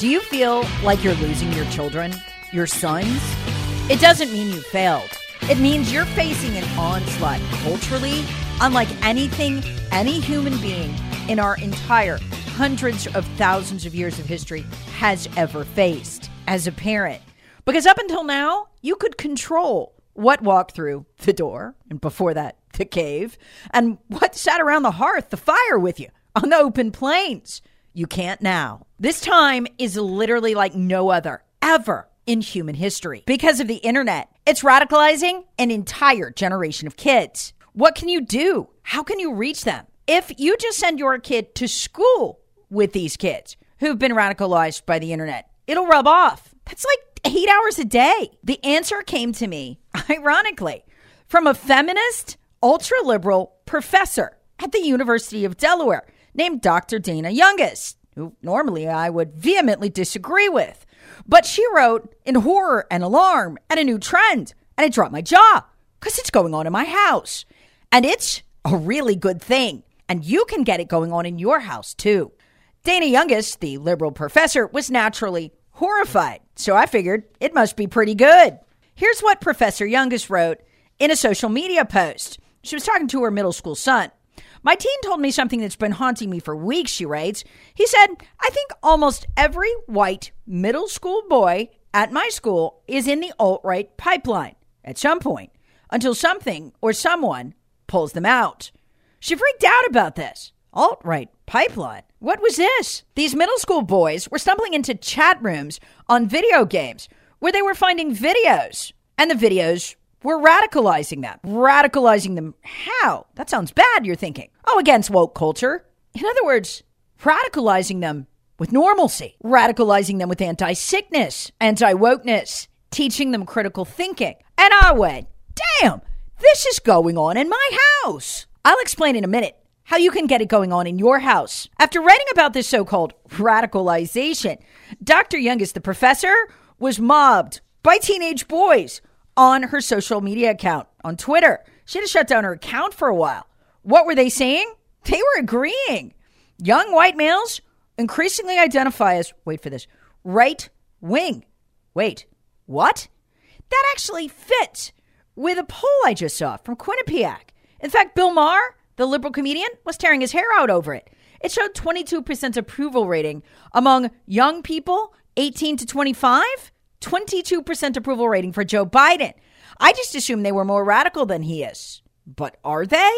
Do you feel like you're losing your children, your sons? It doesn't mean you failed. It means you're facing an onslaught culturally unlike anything any human being in our entire hundreds of thousands of years of history has ever faced as a parent. Because up until now, you could control what walked through the door, and before that, the cave, and what sat around the hearth, the fire with you on the open plains. You can't now. This time is literally like no other ever in human history. Because of the internet, it's radicalizing an entire generation of kids. What can you do? How can you reach them? If you just send your kid to school with these kids who've been radicalized by the internet, it'll rub off. That's like eight hours a day. The answer came to me, ironically, from a feminist, ultra liberal professor at the University of Delaware named Dr. Dana Youngest, who normally I would vehemently disagree with. But she wrote in horror and alarm at a new trend, and it dropped my jaw because it's going on in my house. And it's a really good thing. And you can get it going on in your house too. Dana Youngest, the liberal professor, was naturally horrified. So I figured it must be pretty good. Here's what Professor Youngest wrote in a social media post. She was talking to her middle school son. My teen told me something that's been haunting me for weeks, she writes. He said, I think almost every white middle school boy at my school is in the alt right pipeline at some point until something or someone pulls them out. She freaked out about this. Alt right pipeline. What was this? These middle school boys were stumbling into chat rooms on video games where they were finding videos, and the videos we're radicalizing them. Radicalizing them how? That sounds bad, you're thinking. Oh, against woke culture. In other words, radicalizing them with normalcy, radicalizing them with anti sickness, anti wokeness, teaching them critical thinking. And I went, damn, this is going on in my house. I'll explain in a minute how you can get it going on in your house. After writing about this so called radicalization, Dr. Youngus, the professor, was mobbed by teenage boys on her social media account on Twitter. She had to shut down her account for a while. What were they saying? They were agreeing. Young white males increasingly identify as, wait for this, right wing. Wait, what? That actually fits with a poll I just saw from Quinnipiac. In fact, Bill Maher, the liberal comedian, was tearing his hair out over it. It showed 22% approval rating among young people 18 to 25 22% approval rating for Joe Biden. I just assumed they were more radical than he is. But are they?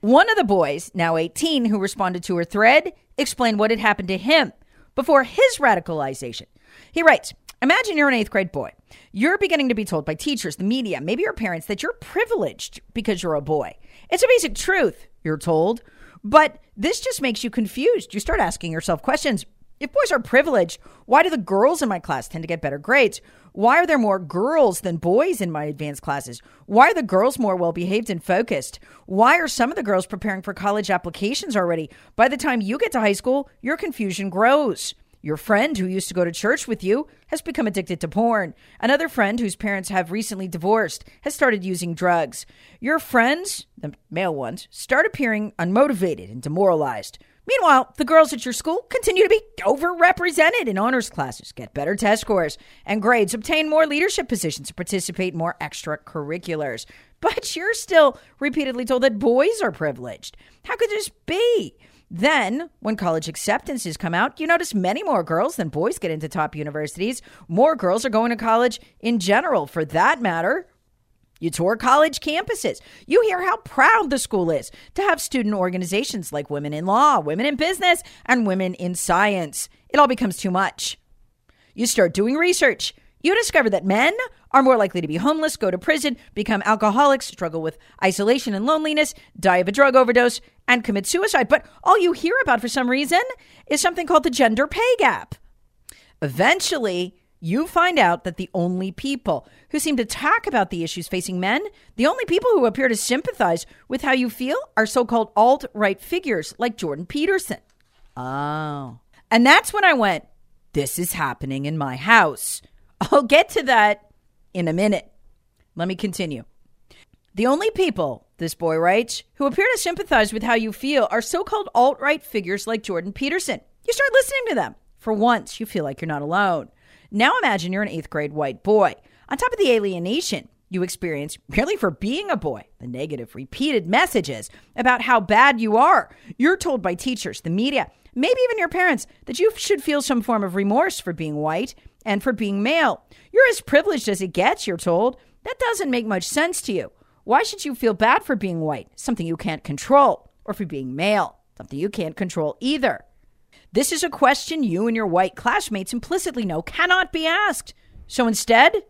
One of the boys, now 18, who responded to her thread, explained what had happened to him before his radicalization. He writes Imagine you're an eighth grade boy. You're beginning to be told by teachers, the media, maybe your parents that you're privileged because you're a boy. It's a basic truth, you're told. But this just makes you confused. You start asking yourself questions if boys are privileged, why do the girls in my class tend to get better grades? Why are there more girls than boys in my advanced classes? Why are the girls more well behaved and focused? Why are some of the girls preparing for college applications already? By the time you get to high school, your confusion grows. Your friend who used to go to church with you has become addicted to porn. Another friend whose parents have recently divorced has started using drugs. Your friends, the male ones, start appearing unmotivated and demoralized. Meanwhile, the girls at your school continue to be overrepresented in honors classes, get better test scores and grades, obtain more leadership positions, and participate in more extracurriculars. But you're still repeatedly told that boys are privileged. How could this be? Then, when college acceptances come out, you notice many more girls than boys get into top universities. More girls are going to college in general, for that matter. You tour college campuses. You hear how proud the school is to have student organizations like Women in Law, Women in Business, and Women in Science. It all becomes too much. You start doing research. You discover that men are more likely to be homeless, go to prison, become alcoholics, struggle with isolation and loneliness, die of a drug overdose, and commit suicide. But all you hear about for some reason is something called the gender pay gap. Eventually, you find out that the only people who seem to talk about the issues facing men, the only people who appear to sympathize with how you feel, are so called alt right figures like Jordan Peterson. Oh. And that's when I went, this is happening in my house. I'll get to that in a minute. Let me continue. The only people, this boy writes, who appear to sympathize with how you feel are so called alt right figures like Jordan Peterson. You start listening to them. For once, you feel like you're not alone. Now imagine you're an eighth grade white boy. On top of the alienation you experience merely for being a boy, the negative repeated messages about how bad you are. You're told by teachers, the media, maybe even your parents, that you should feel some form of remorse for being white and for being male. You're as privileged as it gets, you're told. That doesn't make much sense to you. Why should you feel bad for being white, something you can't control, or for being male, something you can't control either? This is a question you and your white classmates implicitly know cannot be asked. So instead,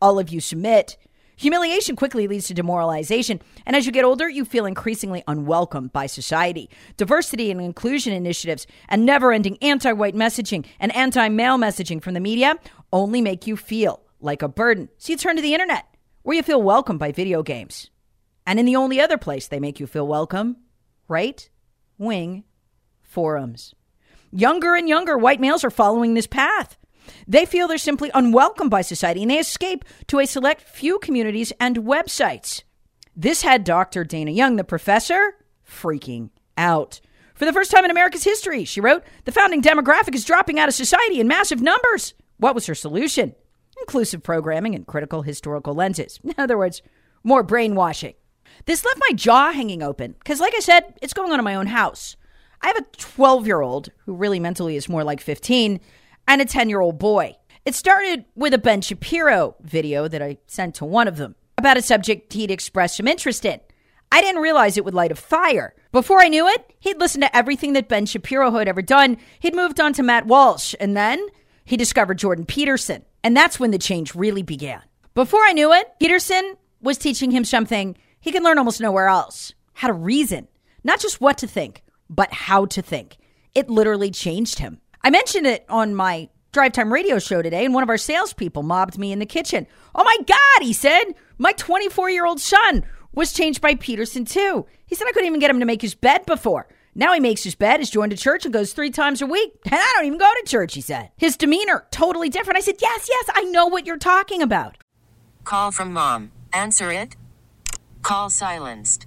all of you submit. Humiliation quickly leads to demoralization, and as you get older, you feel increasingly unwelcome by society. Diversity and inclusion initiatives and never ending anti white messaging and anti male messaging from the media only make you feel like a burden. So you turn to the internet, where you feel welcome by video games. And in the only other place they make you feel welcome, right wing forums. Younger and younger white males are following this path. They feel they're simply unwelcome by society and they escape to a select few communities and websites. This had Dr. Dana Young, the professor, freaking out. For the first time in America's history, she wrote, the founding demographic is dropping out of society in massive numbers. What was her solution? Inclusive programming and critical historical lenses. In other words, more brainwashing. This left my jaw hanging open because, like I said, it's going on in my own house. I have a 12 year old who really mentally is more like 15 and a 10 year old boy. It started with a Ben Shapiro video that I sent to one of them about a subject he'd expressed some interest in. I didn't realize it would light a fire. Before I knew it, he'd listened to everything that Ben Shapiro had ever done. He'd moved on to Matt Walsh, and then he discovered Jordan Peterson. And that's when the change really began. Before I knew it, Peterson was teaching him something he can learn almost nowhere else how to reason, not just what to think, but how to think. It literally changed him. I mentioned it on my drive time radio show today, and one of our salespeople mobbed me in the kitchen. Oh my God, he said, my 24 year old son was changed by Peterson too. He said I couldn't even get him to make his bed before. Now he makes his bed, has joined a church, and goes three times a week. And I don't even go to church, he said. His demeanor, totally different. I said, Yes, yes, I know what you're talking about. Call from mom. Answer it. Call silenced.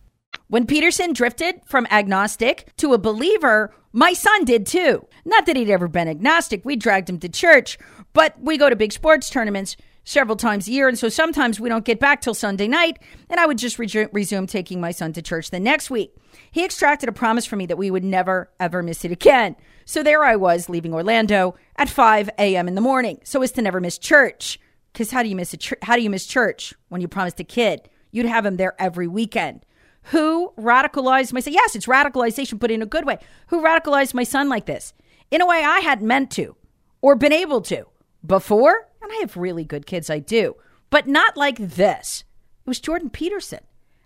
When Peterson drifted from agnostic to a believer, my son did too. Not that he'd ever been agnostic, we dragged him to church, but we go to big sports tournaments several times a year, and so sometimes we don't get back till Sunday night, and I would just re- resume taking my son to church the next week. He extracted a promise from me that we would never, ever miss it again. So there I was, leaving Orlando at 5 a.m. in the morning, so as to never miss church. Because how do you miss ch- how do you miss church when you promised a kid you'd have him there every weekend? Who radicalized my son? Yes, it's radicalization, but in a good way. Who radicalized my son like this? In a way I hadn't meant to or been able to before. And I have really good kids, I do. but not like this. It was Jordan Peterson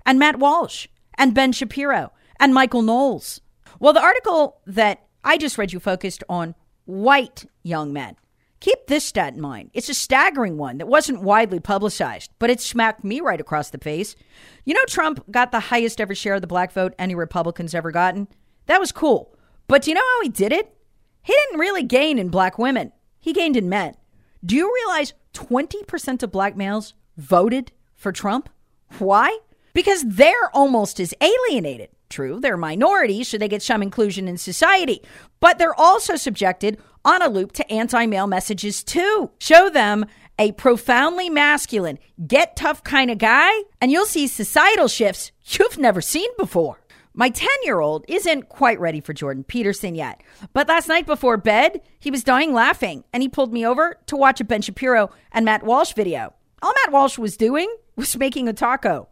and Matt Walsh and Ben Shapiro and Michael Knowles. Well, the article that I just read you focused on white young men. Keep this stat in mind. It's a staggering one that wasn't widely publicized, but it smacked me right across the face. You know, Trump got the highest ever share of the black vote any Republican's ever gotten? That was cool. But do you know how he did it? He didn't really gain in black women, he gained in men. Do you realize 20% of black males voted for Trump? Why? Because they're almost as alienated. True, they're minorities, so they get some inclusion in society, but they're also subjected on a loop to anti male messages too. Show them a profoundly masculine, get tough kind of guy, and you'll see societal shifts you've never seen before. My 10 year old isn't quite ready for Jordan Peterson yet, but last night before bed, he was dying laughing and he pulled me over to watch a Ben Shapiro and Matt Walsh video. All Matt Walsh was doing was making a taco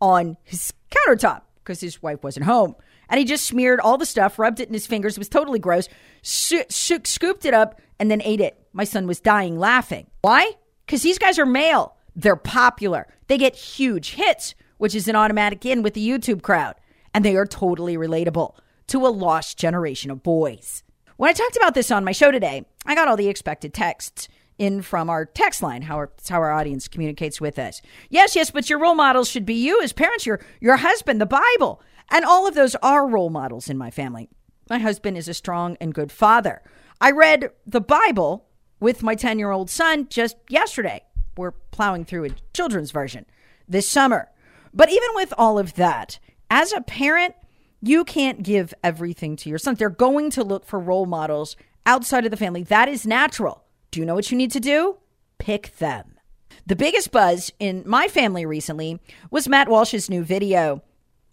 on his countertop because his wife wasn't home. And he just smeared all the stuff, rubbed it in his fingers. It was totally gross. scooped it up and then ate it. My son was dying laughing. Why? Because these guys are male. They're popular. They get huge hits, which is an automatic in with the YouTube crowd and they are totally relatable to a lost generation of boys. When I talked about this on my show today, I got all the expected texts in from our text line, how our, how our audience communicates with us. Yes, yes, but your role models should be you as parents, your, your husband, the Bible. And all of those are role models in my family. My husband is a strong and good father. I read the Bible with my 10 year old son just yesterday. We're plowing through a children's version this summer. But even with all of that, as a parent, you can't give everything to your son. They're going to look for role models outside of the family. That is natural. Do you know what you need to do? Pick them. The biggest buzz in my family recently was Matt Walsh's new video,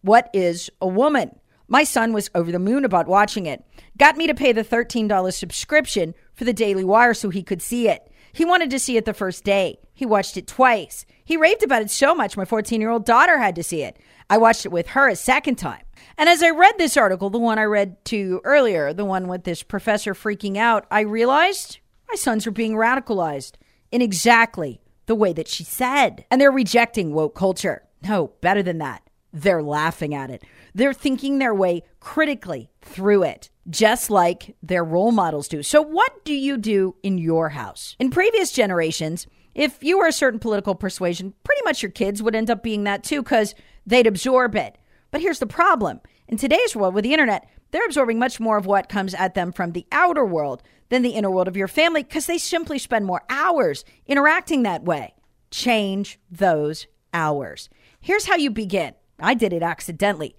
What is a Woman? My son was over the moon about watching it. Got me to pay the $13 subscription for the Daily Wire so he could see it. He wanted to see it the first day. He watched it twice. He raved about it so much, my 14 year old daughter had to see it. I watched it with her a second time. And as I read this article, the one I read to you earlier, the one with this professor freaking out, I realized my sons are being radicalized in exactly the way that she said. And they're rejecting woke culture. No, better than that. They're laughing at it. They're thinking their way critically through it, just like their role models do. So, what do you do in your house? In previous generations, if you were a certain political persuasion, pretty much your kids would end up being that too, because they'd absorb it. But here's the problem in today's world with the internet, they're absorbing much more of what comes at them from the outer world than the inner world of your family because they simply spend more hours interacting that way. Change those hours. Here's how you begin. I did it accidentally.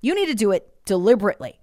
You need to do it deliberately.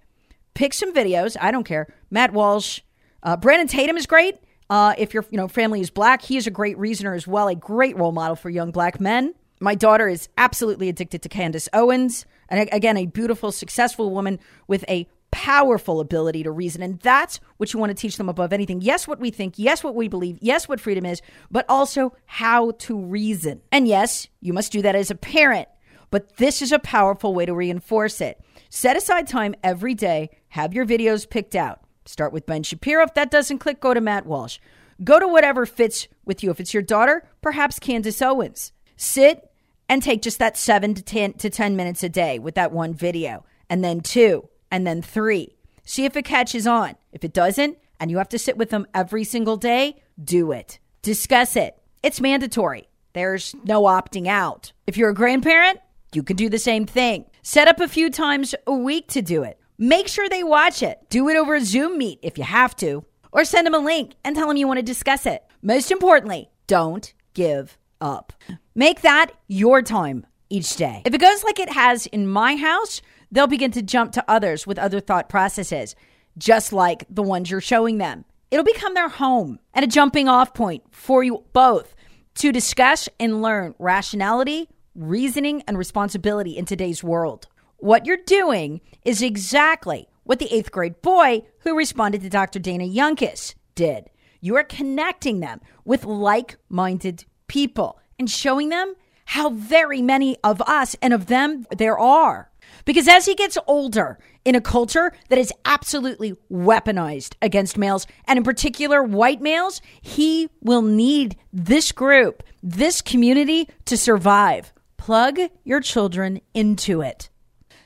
Pick some videos. I don't care. Matt Walsh, uh, Brandon Tatum is great. Uh, if your you know family is black, he is a great reasoner as well, a great role model for young black men. My daughter is absolutely addicted to Candace Owens. And again, a beautiful, successful woman with a powerful ability to reason. And that's what you want to teach them above anything. Yes, what we think. Yes, what we believe. Yes, what freedom is, but also how to reason. And yes, you must do that as a parent. But this is a powerful way to reinforce it. Set aside time every day. Have your videos picked out. Start with Ben Shapiro. If that doesn't click, go to Matt Walsh. Go to whatever fits with you. If it's your daughter, perhaps Candace Owens. Sit and take just that seven to 10 to 10 minutes a day with that one video, and then two, and then three. See if it catches on. If it doesn't, and you have to sit with them every single day, do it. Discuss it. It's mandatory. There's no opting out. If you're a grandparent, you can do the same thing. Set up a few times a week to do it. Make sure they watch it. Do it over a Zoom meet if you have to, or send them a link and tell them you want to discuss it. Most importantly, don't give up. Make that your time each day. If it goes like it has in my house, they'll begin to jump to others with other thought processes, just like the ones you're showing them. It'll become their home and a jumping off point for you both to discuss and learn rationality, reasoning, and responsibility in today's world. What you're doing is exactly what the eighth grade boy who responded to Dr. Dana Younkus did. You are connecting them with like minded people and showing them how very many of us and of them there are. Because as he gets older in a culture that is absolutely weaponized against males, and in particular white males, he will need this group, this community to survive. Plug your children into it.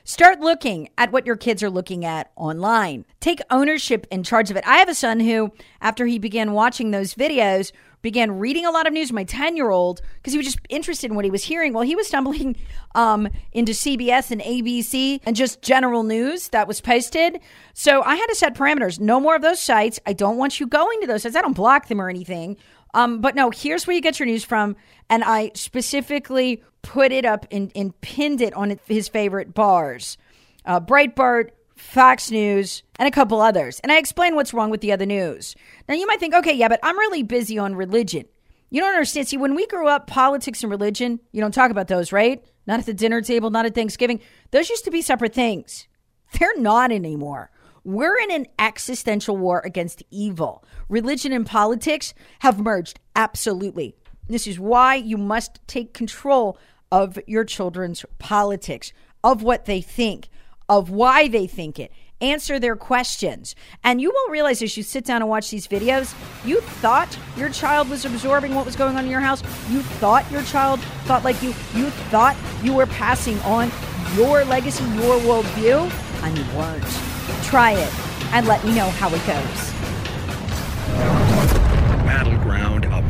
Start looking at what your kids are looking at online. Take ownership in charge of it. I have a son who, after he began watching those videos, began reading a lot of news. My 10 year old, because he was just interested in what he was hearing. Well, he was stumbling um, into CBS and ABC and just general news that was posted. So I had to set parameters. No more of those sites. I don't want you going to those sites. I don't block them or anything. Um, but no, here's where you get your news from. And I specifically put it up and, and pinned it on his favorite bars uh, Breitbart, Fox News, and a couple others. And I explain what's wrong with the other news. Now, you might think, okay, yeah, but I'm really busy on religion. You don't understand. See, when we grew up, politics and religion, you don't talk about those, right? Not at the dinner table, not at Thanksgiving. Those used to be separate things. They're not anymore. We're in an existential war against evil. Religion and politics have merged, absolutely. This is why you must take control of your children's politics, of what they think, of why they think it. Answer their questions. And you won't realize as you sit down and watch these videos, you thought your child was absorbing what was going on in your house. You thought your child thought like you. You thought you were passing on your legacy, your worldview, and you weren't. Try it and let me know how it goes.